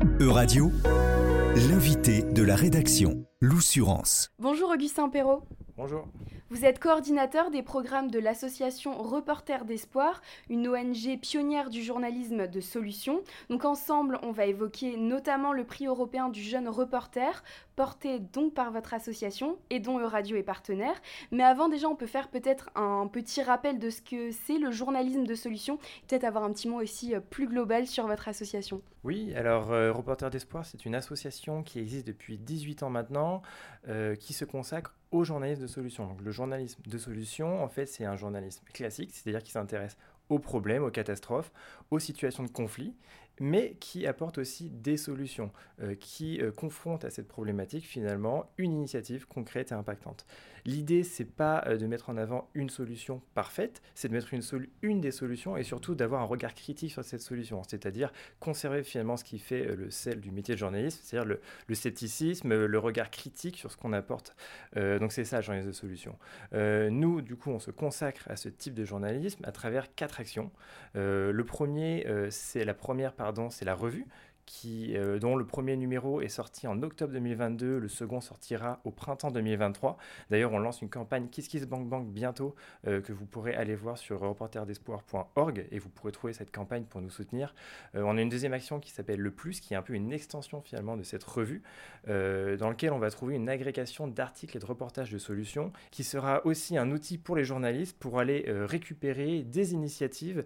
E-Radio, l'invité de la rédaction, l'Oussurance. Bonjour Augustin Perrault. Bonjour. Vous êtes coordinateur des programmes de l'association Reporters d'Espoir, une ONG pionnière du journalisme de solutions. Donc ensemble, on va évoquer notamment le prix européen du jeune reporter, porté donc par votre association et dont Euradio est partenaire. Mais avant déjà, on peut faire peut-être un petit rappel de ce que c'est le journalisme de solutions, peut-être avoir un petit mot aussi euh, plus global sur votre association. Oui, alors euh, Reporters d'Espoir, c'est une association qui existe depuis 18 ans maintenant, euh, qui se consacre au journalisme de solution. Journalisme de solution, en fait, c'est un journalisme classique, c'est-à-dire qui s'intéresse aux problèmes, aux catastrophes, aux situations de conflit, mais qui apporte aussi des solutions, euh, qui euh, confrontent à cette problématique finalement une initiative concrète et impactante. L'idée, c'est pas euh, de mettre en avant une solution parfaite, c'est de mettre une, des solutions et surtout d'avoir un regard critique sur cette solution, c'est-à-dire conserver finalement ce qui fait le sel du métier de journaliste, c'est-à-dire le, scepticisme, le regard critique sur ce qu'on apporte. donc c'est ça, le journalisme de solution. nous, du coup, on se consacre à ce type de journalisme à travers quatre actions. le premier, c'est la première par c'est la revue qui, euh, dont le premier numéro est sorti en octobre 2022, le second sortira au printemps 2023. D'ailleurs, on lance une campagne Kiss Kiss Bank Bank bientôt euh, que vous pourrez aller voir sur reporterdespoir.org et vous pourrez trouver cette campagne pour nous soutenir. Euh, on a une deuxième action qui s'appelle Le Plus, qui est un peu une extension finalement de cette revue, dans laquelle on va trouver une agrégation d'articles et de reportages de solutions, qui sera aussi un outil pour les journalistes pour aller récupérer des initiatives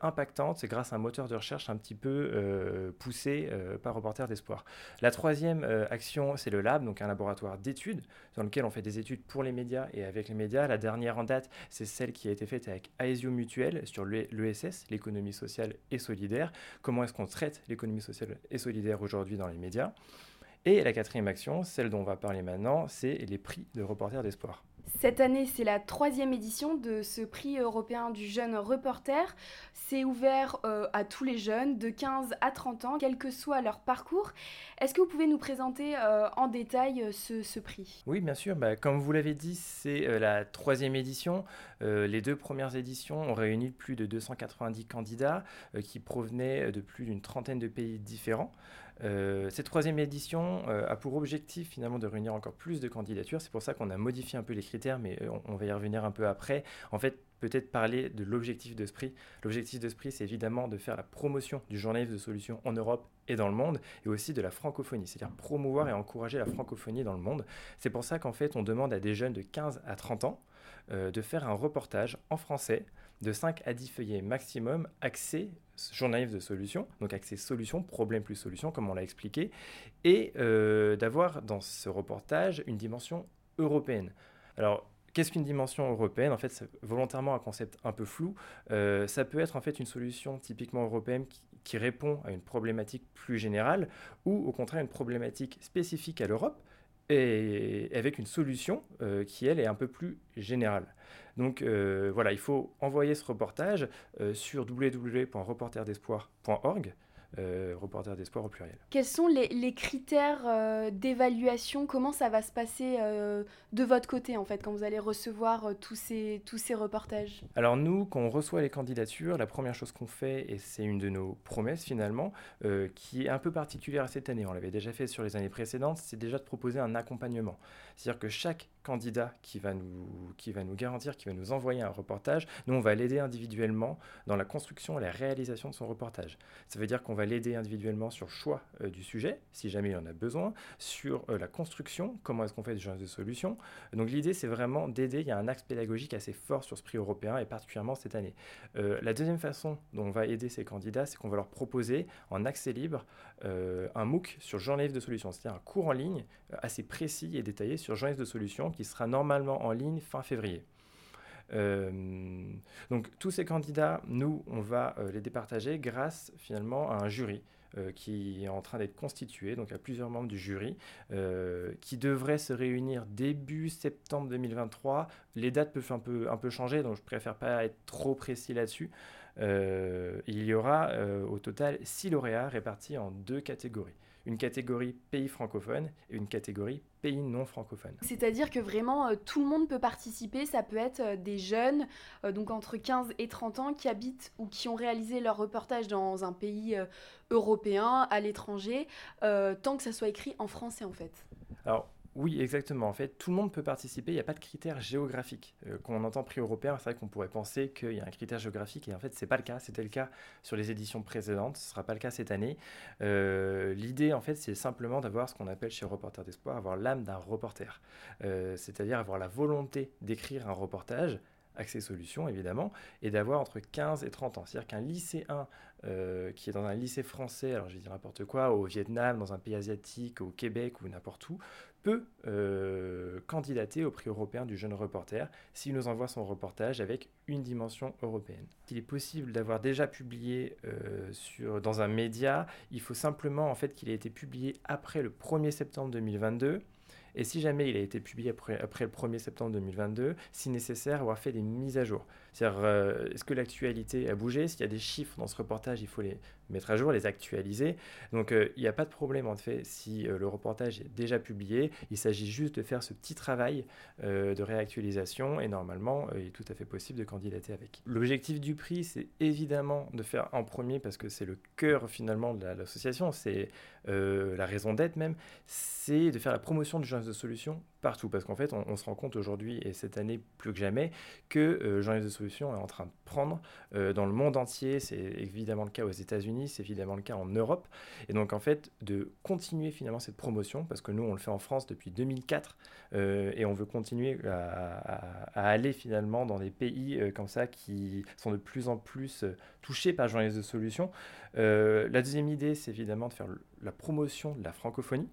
impactantes, c'est grâce à un moteur de recherche un petit peu poussé euh, par Reporter d'Espoir. La troisième euh, action, c'est le Lab, donc un laboratoire d'études dans lequel on fait des études pour les médias et avec les médias. La dernière en date, c'est celle qui a été faite avec Aesio Mutuel sur l'ESS, l'économie sociale et solidaire. Comment est-ce qu'on traite l'économie sociale et solidaire aujourd'hui dans les médias? Et la quatrième action, celle dont on va parler maintenant, c'est les prix de Reporter d'Espoir. Cette année, c'est la troisième édition de ce prix européen du jeune reporter. C'est ouvert euh, à tous les jeunes de 15 à 30 ans, quel que soit leur parcours. Est-ce que vous pouvez nous présenter euh, en détail euh, ce, prix? Oui, bien sûr. Bah, comme vous l'avez dit, c'est la troisième édition. Les deux premières éditions ont réuni plus de 290 candidats qui provenaient de plus d'une trentaine de pays différents. cette troisième édition a pour objectif finalement de réunir encore plus de candidatures. C'est pour ça qu'on a modifié un peu les critères, mais on, va y revenir un peu après. En fait, peut-être parler de l'objectif de ce. L'objectif de ce c'est évidemment de faire la promotion du journalisme de solutions en Europe et dans le monde, et aussi de la francophonie, c'est-à-dire promouvoir et encourager la francophonie dans le monde. C'est pour ça qu'en fait, on demande à des jeunes de 15 à 30 ans euh, de faire un reportage en français de 5 à 10 feuillets maximum, axé journalisme de solutions, donc axé solutions, problème plus solution, comme on l'a expliqué, et euh, d'avoir dans ce reportage une dimension européenne. Alors, Qu'est-ce qu'une dimension européenne? En fait, c'est volontairement un concept un peu flou. Euh, ça peut être en fait une solution typiquement européenne qui, répond à une problématique plus générale ou au contraire une problématique spécifique à l'Europe et avec une solution euh, qui, elle, est un peu plus générale. Donc euh, voilà, il faut envoyer ce reportage sur www.reporterdespoir.org euh, reporter d'espoir au pluriel. Quels sont les, critères euh, d'évaluation? Comment ça va se passer euh, de votre côté en fait quand vous allez recevoir tous, ces, tous ces reportages? Alors nous, quand on reçoit les candidatures, la première chose qu'on fait, et c'est une de nos promesses finalement, qui est un peu particulière à cette année, on l'avait déjà fait sur les années précédentes, c'est déjà de proposer un accompagnement. C'est-à-dire que chaque candidat qui va, nous, qui va nous garantir, qui va nous envoyer un reportage, nous on va l'aider individuellement dans la construction et la réalisation de son reportage. Ça veut dire qu'on va l'aider individuellement sur le choix euh, du sujet, si jamais il en a besoin, sur euh, la construction, comment est-ce qu'on fait des genres de solutions. Donc l'idée, c'est vraiment d'aider. Il y a un axe pédagogique assez fort sur ce prix européen, et particulièrement cette année. Euh, la deuxième façon dont on va aider ces candidats, c'est qu'on va leur proposer en accès libre un MOOC sur journalisme de solutions, c'est-à-dire un cours en ligne assez précis et détaillé sur journalisme de solutions qui sera normalement en ligne fin février. Euh, donc tous ces candidats, nous, on va euh, les départager grâce finalement à un jury. Euh, qui est en train d'être constitué, donc à plusieurs membres du jury, qui devrait se réunir début septembre 2023. Les dates peuvent un peu, changer, donc je préfère pas être trop précis là-dessus. il y aura au total six lauréats répartis en deux catégories une catégorie pays francophone et une catégorie pays non francophone. C'est-à-dire que vraiment euh, tout le monde peut participer, ça peut être euh, des jeunes, euh, donc entre 15 et 30 ans, qui habitent ou qui ont réalisé leur reportage dans un pays européen, à l'étranger, tant que ça soit écrit en français en fait. Alors oui, exactement. En fait, tout le monde peut participer. Il n'y a pas de critère géographique. Euh, quand on entend prix européen, c'est vrai qu'on pourrait penser qu'il y a un critère géographique. Et en fait, ce n'est pas le cas. C'était le cas sur les éditions précédentes. Ce ne sera pas le cas cette année. Euh, l'idée, en fait, c'est simplement d'avoir ce qu'on appelle chez Reporter d'Espoir, avoir l'âme d'un reporter. Euh, c'est-à-dire avoir la volonté d'écrire un reportage Accès Solutions évidemment, et d'avoir entre 15 et 30 ans. C'est-à-dire qu'un lycéen qui est dans un lycée français, alors je vais dire n'importe quoi, au Vietnam, dans un pays asiatique, au Québec ou n'importe où, peut euh, candidater au prix européen du jeune reporter s'il nous envoie son reportage avec une dimension européenne. Il est possible d'avoir déjà publié euh, dans un média, il faut simplement en fait qu'il ait été publié après le 1er septembre 2022 et si jamais il a été publié après, après le 1er septembre 2022, si nécessaire, avoir fait des mises à jour. C'est-à-dire, euh, est-ce que l'actualité a bougé? S'il y a des chiffres dans ce reportage, il faut les mettre à jour, les actualiser. Donc, euh, il n'y a pas de problème, en fait, si euh, le reportage est déjà publié. Il s'agit juste de faire ce petit travail de réactualisation et normalement, il est tout à fait possible de candidater avec. L'objectif du prix, c'est évidemment de faire en premier, parce que c'est le cœur finalement de l'association, c'est la raison d'être même, c'est de faire la promotion du genre de solutions partout. Parce qu'en fait, on, se rend compte aujourd'hui, et cette année plus que jamais, que euh, Jean-Yves de Solutions est en train de prendre euh, dans le monde entier. C'est évidemment le cas aux États-Unis, c'est évidemment le cas en Europe. Et donc, en fait, de continuer finalement cette promotion, parce que nous, on le fait en France depuis 2004, euh, et on veut continuer à, aller finalement dans des pays comme ça qui sont de plus en plus touchés par Jean-Yves de Solutions. la deuxième idée, c'est évidemment de faire la promotion de la francophonie.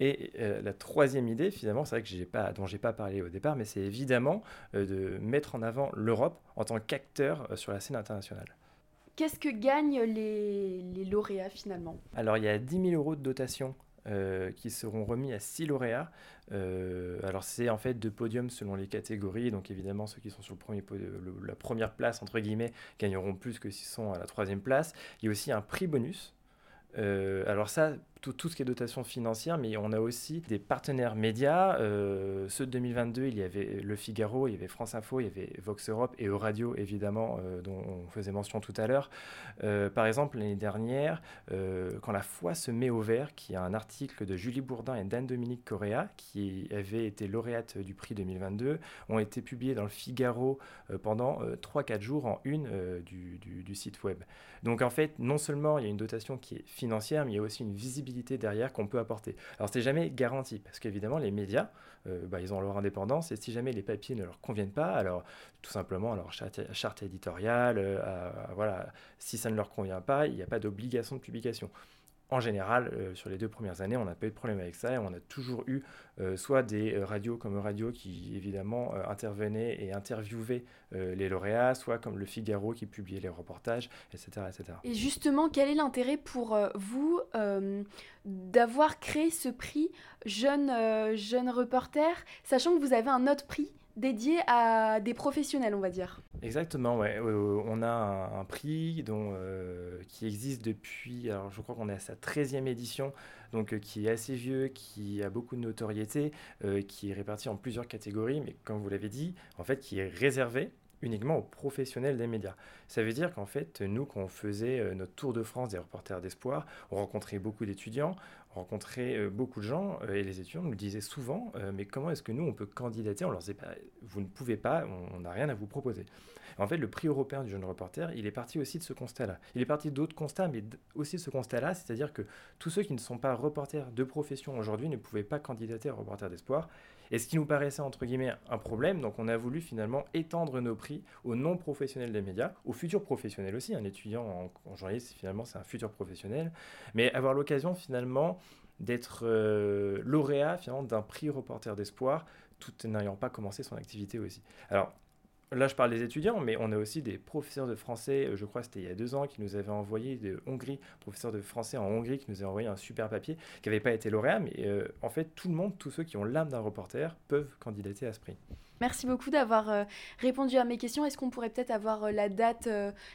Et euh, la troisième idée, finalement, c'est vrai que j'ai pas, dont je n'ai pas parlé au départ, mais c'est évidemment euh, de mettre en avant l'Europe en tant qu'acteur euh, sur la scène internationale. Qu'est-ce que gagnent les, les, lauréats finalement? Alors il y a 10 000 euros de dotation qui seront remis à 6 lauréats. alors c'est en fait de podiums selon les catégories, donc évidemment ceux qui sont sur le premier la première place entre guillemets gagneront plus que s'ils sont à la troisième place. Il y a aussi un prix bonus. alors ça, tout, ce qui est dotation financière, mais on a aussi des partenaires médias. Euh, ceux de 2022, il y avait Le Figaro, il y avait France Info, il y avait Vox Europe et Euradio, évidemment, euh, dont on faisait mention tout à l'heure. Euh, par exemple, l'année dernière, Quand la foi se met au vert, qui est un article de Julie Bourdin et d'Anne-Dominique Correa, qui avait été lauréate du prix 2022, ont été publiés dans Le Figaro pendant 3-4 jours en une du, du site web. Donc en fait, non seulement il y a une dotation qui est financière, mais il y a aussi une visibilité derrière qu'on peut apporter. Alors c'est jamais garanti, parce qu'évidemment les médias, euh, bah, ils ont leur indépendance, et si jamais les papiers ne leur conviennent pas, alors tout simplement, alors charte, charte éditoriale, euh, voilà, si ça ne leur convient pas, il n'y a pas d'obligation de publication en général, euh, sur les deux premières années, on n'a pas eu de problème avec ça et on a toujours eu euh, soit des euh, radios comme Radio qui évidemment intervenaient et interviewaient les lauréats, soit comme Le Figaro qui publiait les reportages, etc. etc. Et justement, quel est l'intérêt pour vous d'avoir créé ce prix jeune, jeune reporter, sachant que vous avez un autre prix? Dédié à des professionnels, on va dire. Exactement, ouais. Euh, on a un, prix dont, euh, qui existe depuis, alors je crois qu'on est à sa 13e édition, donc euh, qui est assez vieux, qui a beaucoup de notoriété, qui est réparti en plusieurs catégories, mais comme vous l'avez dit, en fait, qui est réservé uniquement aux professionnels des médias. Ça veut dire qu'en fait, nous, quand on faisait notre tour de France des reporters d'espoir, on rencontrait beaucoup d'étudiants, rencontré euh, beaucoup de gens euh, et les étudiants nous disaient souvent euh, mais comment est-ce que nous on peut candidater? On leur disait vous ne pouvez pas, on n'a rien à vous proposer. En fait, le prix européen du jeune reporter, il est parti aussi de ce constat-là. Il est parti d'autres constats, mais aussi de ce constat-là, c'est-à-dire que tous ceux qui ne sont pas reporters de profession aujourd'hui ne pouvaient pas candidater à reporter d'espoir. Et ce qui nous paraissait entre guillemets un problème, donc on a voulu finalement étendre nos prix aux non-professionnels des médias, aux futurs professionnels aussi. Un étudiant en, en journaliste, finalement, c'est un futur professionnel, mais avoir l'occasion finalement d'être euh, lauréat finalement d'un prix reporter d'espoir, tout n'ayant pas commencé son activité aussi. Alors Là, je parle des étudiants, mais on a aussi des professeurs de français, euh, je crois que c'était il y a deux ans, qui nous avaient envoyé de Hongrie, professeur de français en Hongrie, qui nous a envoyé un super papier, qui n'avait pas été lauréat, mais euh, en fait, tout le monde, tous ceux qui ont l'âme d'un reporter, peuvent candidater à ce prix. Merci beaucoup d'avoir euh, répondu à mes questions. Est-ce qu'on pourrait peut-être avoir la date,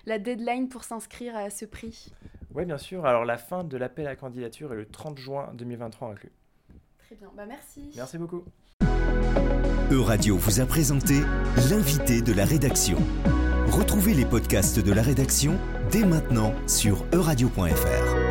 la deadline pour s'inscrire à ce prix? Oui, bien sûr. Alors, la fin de l'appel à candidature est le 30 juin 2023 inclus. Très bien, bah, merci. Merci beaucoup. Euradio vous a présenté l'invité de la rédaction. Retrouvez les podcasts de la rédaction dès maintenant sur euradio.fr.